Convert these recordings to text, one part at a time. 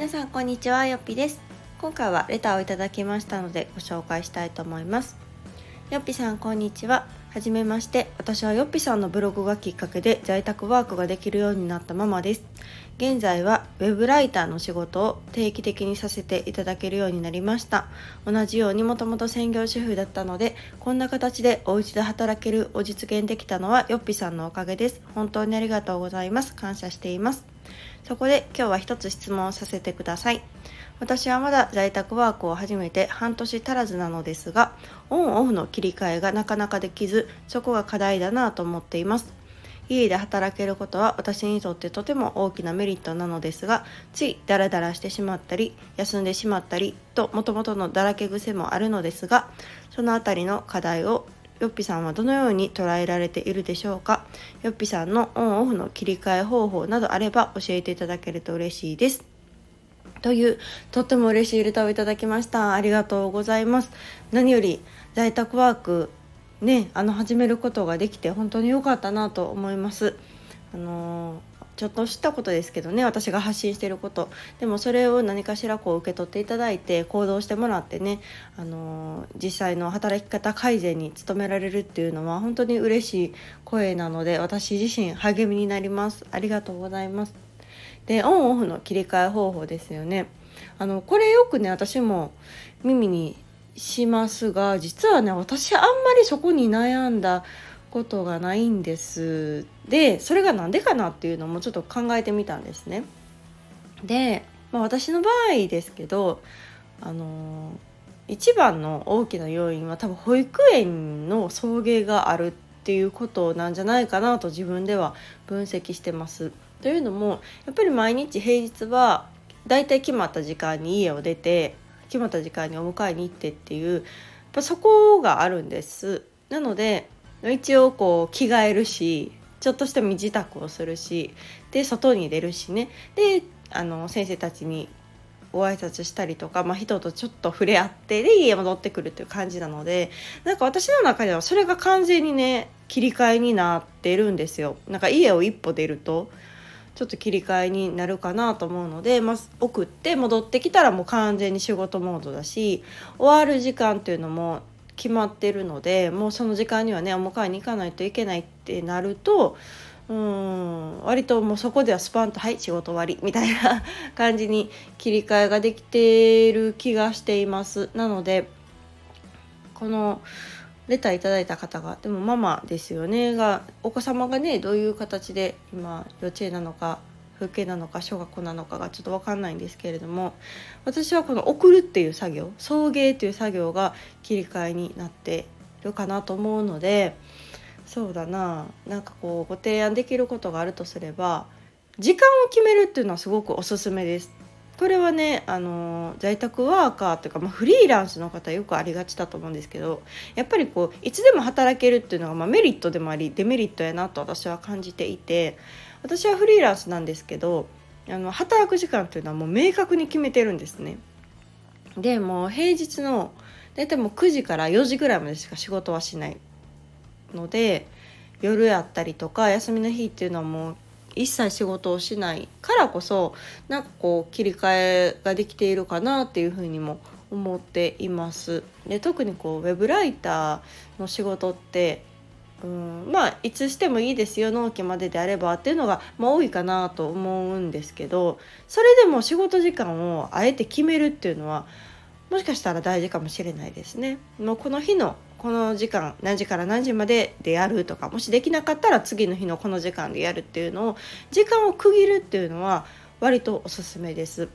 皆さんこんにちはよっぴです。今回はレターをいただきましたのでご紹介したいと思います。よっぴさんこんにちは。はじめまして。私はよっぴさんのブログがきっかけで在宅ワークができるようになったママです。現在はウェブライターの仕事を定期的にさせていただけるようになりました。同じようにもともと専業主婦だったのでこんな形でお家で働けるを実現できたのはよっぴさんのおかげです。本当にありがとうございます。感謝しています。そこで今日は一つ質問をさせてください。私はまだ在宅ワークを始めて半年足らずなのですがオンオフの切り替えがなかなかできずそこが課題だなと思っています。家で働けることは私にとってとても大きなメリットなのですがついダラダラしてしまったり休んでしまったりともともとのだらけ癖もあるのですがその辺りの課題をよっぴさんはどのように捉えられているでしょうか？よっぴさんのオンオフの切り替え方法などあれば教えていただけると嬉しいです。というとっても嬉しいレターをいただきました。ありがとうございます。何より在宅ワークねあの始めることができて本当に良かったなと思います。あのちょっとしたことですけどね私が発信してること。でもそれを何かしらこう受け取っていただいて行動してもらってね、あの実際の働き方改善に努められるっていうのは本当に嬉しい声なので私自身励みになります。ありがとうございます。でオンオフの切り替え方法ですよね。あのこれよくね私も耳にしますが実はね私あんまりそこに悩んだことがないんですでそれが何でかなっていうのもちょっと考えてみたんですね。で、まあ、私の場合ですけどあの一番の大きな要因は多分保育園の送迎があるっていうことなんじゃないかなと自分では分析してます。というのもやっぱり毎日平日はだいたい決まった時間に家を出て決まった時間にお迎えに行ってっていうやっぱそこがあるんです。なので一応こう着替えるしちょっとした身支度をするしで外に出るしねであの先生たちにご挨拶したりとか、まあ、人とちょっと触れ合ってで家戻ってくるっていう感じなのでなんか私の中ではそれが完全にね切り替えになってるんですよ。なんか家を一歩出るとちょっと切り替えになるかなと思うので、まあ、送って戻ってきたらもう完全に仕事モードだし終わる時間っていうのも決まってるのでもうその時間にはねお迎えに行かないといけないってなるとうん割ともうそこではスパンと「はい仕事終わり」みたいな 感じに切り替えができてる気がしています。なのでこのレターいただいた方がでもママですよねがお子様がねどういう形で今幼稚園なのか風景なのか小学校なのかがちょっと分かんないんですけれども私はこの送るっていう作業送迎っていう作業が切り替えになってるかなと思うのでそうだななんかこうご提案できることがあるとすれば時間を決めるっていうのはすごくおすすめです。これはねあの在宅ワーカーというか、まあ、フリーランスの方よくありがちだと思うんですけどやっぱりこういつでも働けるっていうのが、まあ、メリットでもありデメリットやなと私は感じていて私はフリーランスなんですけどあの働く時間というのはもう明確に決めてるんですね。でもう平日の大体もう9時から4時ぐらいまでしか仕事はしないので夜やったりとか休みの日っていうのはもう一切仕事をしないからこそなんかこう切り替えができているかなっていうふうにも思っています。で特にこうウェブライターの仕事ってうんまあいつしてもいいですよ納期までであればっていうのが、まあ、多いかなと思うんですけどそれでも仕事時間をあえて決めるっていうのはもしかしたら大事かもしれないですね。もうこの日のこの時間何時から何時まででやるとかもしできなかったら次の日のこの時間でやるっていうのを時間を区切るっていうのは割とおすすめです。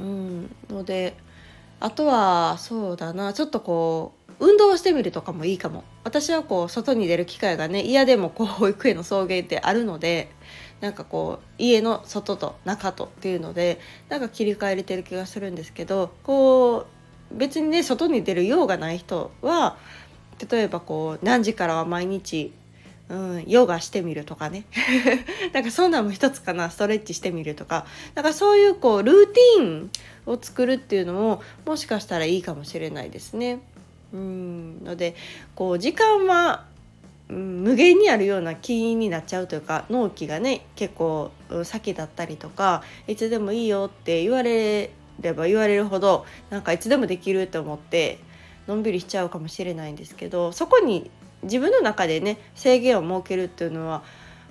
うんのであとはそうだなちょっとこう運動してみるとかもいいかも。私はこう外に出る機会がね嫌でもこう保育園の送迎ってあるのでなんかこう家の外と中とっていうのでなんか切り替えれてる気がするんですけどこう別にね外に出る用がない人は例えばこう何時からは毎日うん、ヨガしてみるとかね。なんかそんなんも一つかなストレッチしてみるとか。なんかそういうこうルーティンを作るっていうのももしかしたらいいかもしれないですね。うん。のでこう時間はうん、無限にあるような気になっちゃうというか納期がね結構先だったりとかいつでもいいよって言われれば言われるほどなんかいつでもできると思ってのんびりしちゃうかもしれないんですけどそこに自分の中でね制限を設けるっていうのは、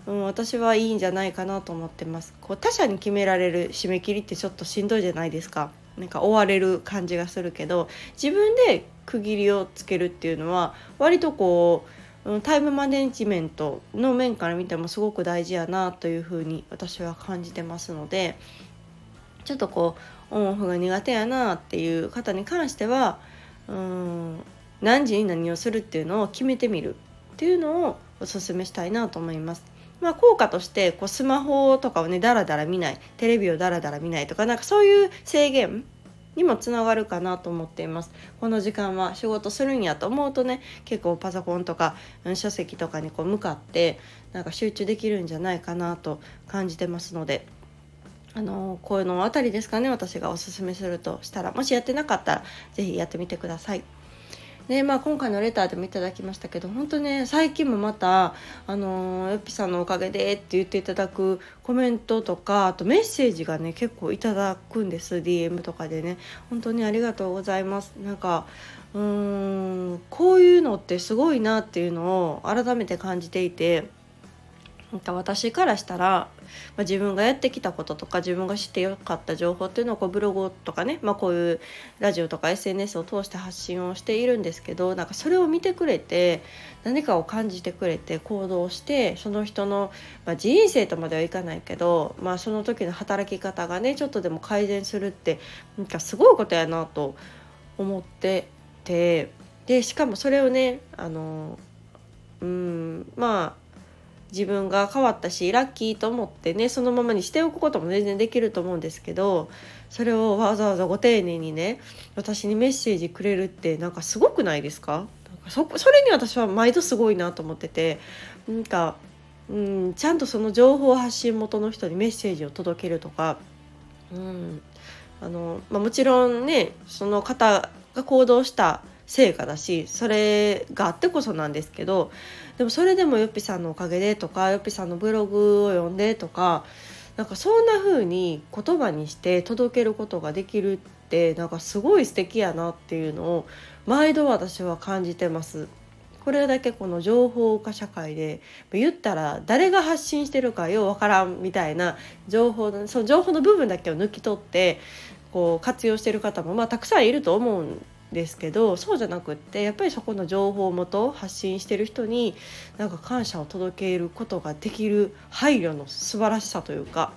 うん、私はいいんじゃないかなと思ってます。こう他者に決められる締め切りってちょっとしんどいじゃないですか。なんか追われる感じがするけど自分で区切りをつけるっていうのは割とこうタイムマネジメントの面から見てもすごく大事やなというふうに私は感じてますのでちょっとこうオンオフが苦手やなっていう方に関してはうん何時に何をするっていうのを決めてみるっていうのをおすすめしたいなと思います。まあ、効果としてこうスマホとかをねダラダラ見ないテレビをダラダラ見ないとかなんかそういう制限にもつながるかなと思っていますこの時間は仕事するんやと思うとね結構パソコンとか書籍とかにこう向かってなんか集中できるんじゃないかなと感じてますのであのこういうのあたりですかね私がおすすめするとしたらもしやってなかったら是非やってみてください。でまあ、今回のレターでもいただきましたけど本当ね最近もまた「あのよっぴさんのおかげで」って言っていただくコメントとかあとメッセージがね結構いただくんです DM とかでね。本当にありがとうございます。なんかうーんこういうのってすごいなっていうのを改めて感じていて私からしたら、まあ、自分がやってきたこととか自分が知ってよかった情報っていうのをこうブログとかね、まあ、こういうラジオとか SNS を通して発信をしているんですけどなんかそれを見てくれて何かを感じてくれて行動してその人の、まあ、人生とまではいかないけど、まあ、その時の働き方がねちょっとでも改善するってなんかすごいことやなと思っててでしかもそれをねあのうんまあ自分が変わったしラッキーと思ってねそのままにしておくことも全然できると思うんですけどそれをわざわざご丁寧にね私にメッセージくれるってなんかすごくないですか？なんかそそれに私は毎度すごいなと思っててなんか、うん、ちゃんとその情報発信元の人にメッセージを届けるとか、うんあのまあ、もちろんねその方が行動した成果だしそれがあってこそなんですけどでもそれでもよっぴさんのおかげでとかよっぴさんのブログを読んでとかなんかそんな風に言葉にして届けることができるってなんかすごい素敵やなっていうのを毎度私は感じてます。これだけこの情報化社会で言ったら誰が発信してるかようわからんみたいな情報のその情報の部分だけを抜き取ってこう活用してる方もまあたくさんいると思うんですけどそうじゃなくってやっぱりそこの情報元発信してる人になんか感謝を届けることができる配慮の素晴らしさというか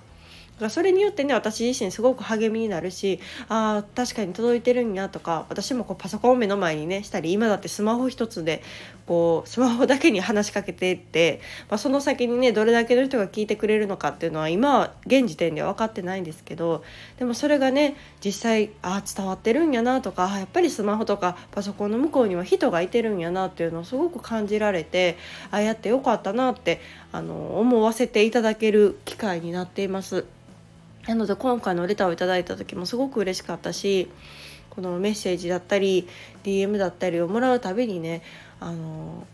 からそれによってね私自身すごく励みになるしああ確かに届いてるんやとか私もこうパソコンを目の前にねしたり今だってスマホ一つでこうスマホだけに話しかけてって、まあ、その先にねどれだけの人が聞いてくれるのかっていうのは今は現時点では分かってないんですけどでもそれがね実際あ伝わってるんやなとかやっぱりスマホとかパソコンの向こうには人がいてるんやなっていうのをすごく感じられてああやってよかったなってあの思わせていただける機会になっています。なので今回のレターを頂いた時もすごく嬉しかったしこのメッセージだったり DM だったりをもらうたびにねあの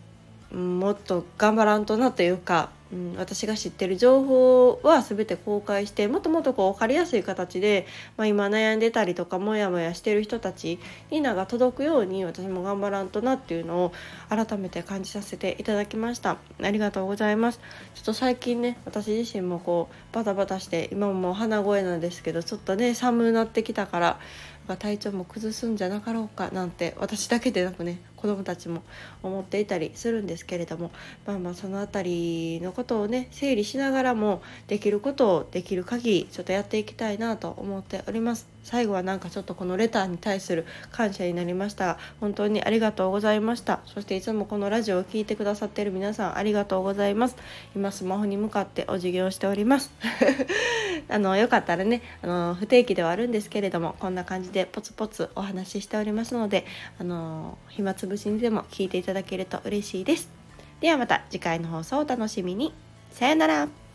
もっと頑張らんとなというか、うん、私が知ってる情報は全て公開してもっともっとこう分かりやすい形で、まあ、今悩んでたりとかモヤモヤしてる人たちに名が届くように私も頑張らんとなっていうのを改めて感じさせていただきました。ありがとうございます。ちょっと最近ね私自身もこうバタバタして今ももう鼻声なんですけどちょっとね寒くなってきたから体調も崩すんじゃなかろうかなんて私だけでなくね子どもたちも思っていたりするんですけれどもまあまあその辺りのことをね整理しながらもできることをできる限りちょっとやっていきたいなと思っております。最後はなんかちょっとこのレターに対する感謝になりました。本当にありがとうございました。そしていつもこのラジオを聴いてくださっている皆さんありがとうございます。今スマホに向かってお辞儀をしております。あのよかったらねあの不定期ではあるんですけれどもこんな感じでポツポツお話ししておりますのであの暇つぶしにでも聞いていただけると嬉しいです。ではまた次回の放送をお楽しみに。さよなら。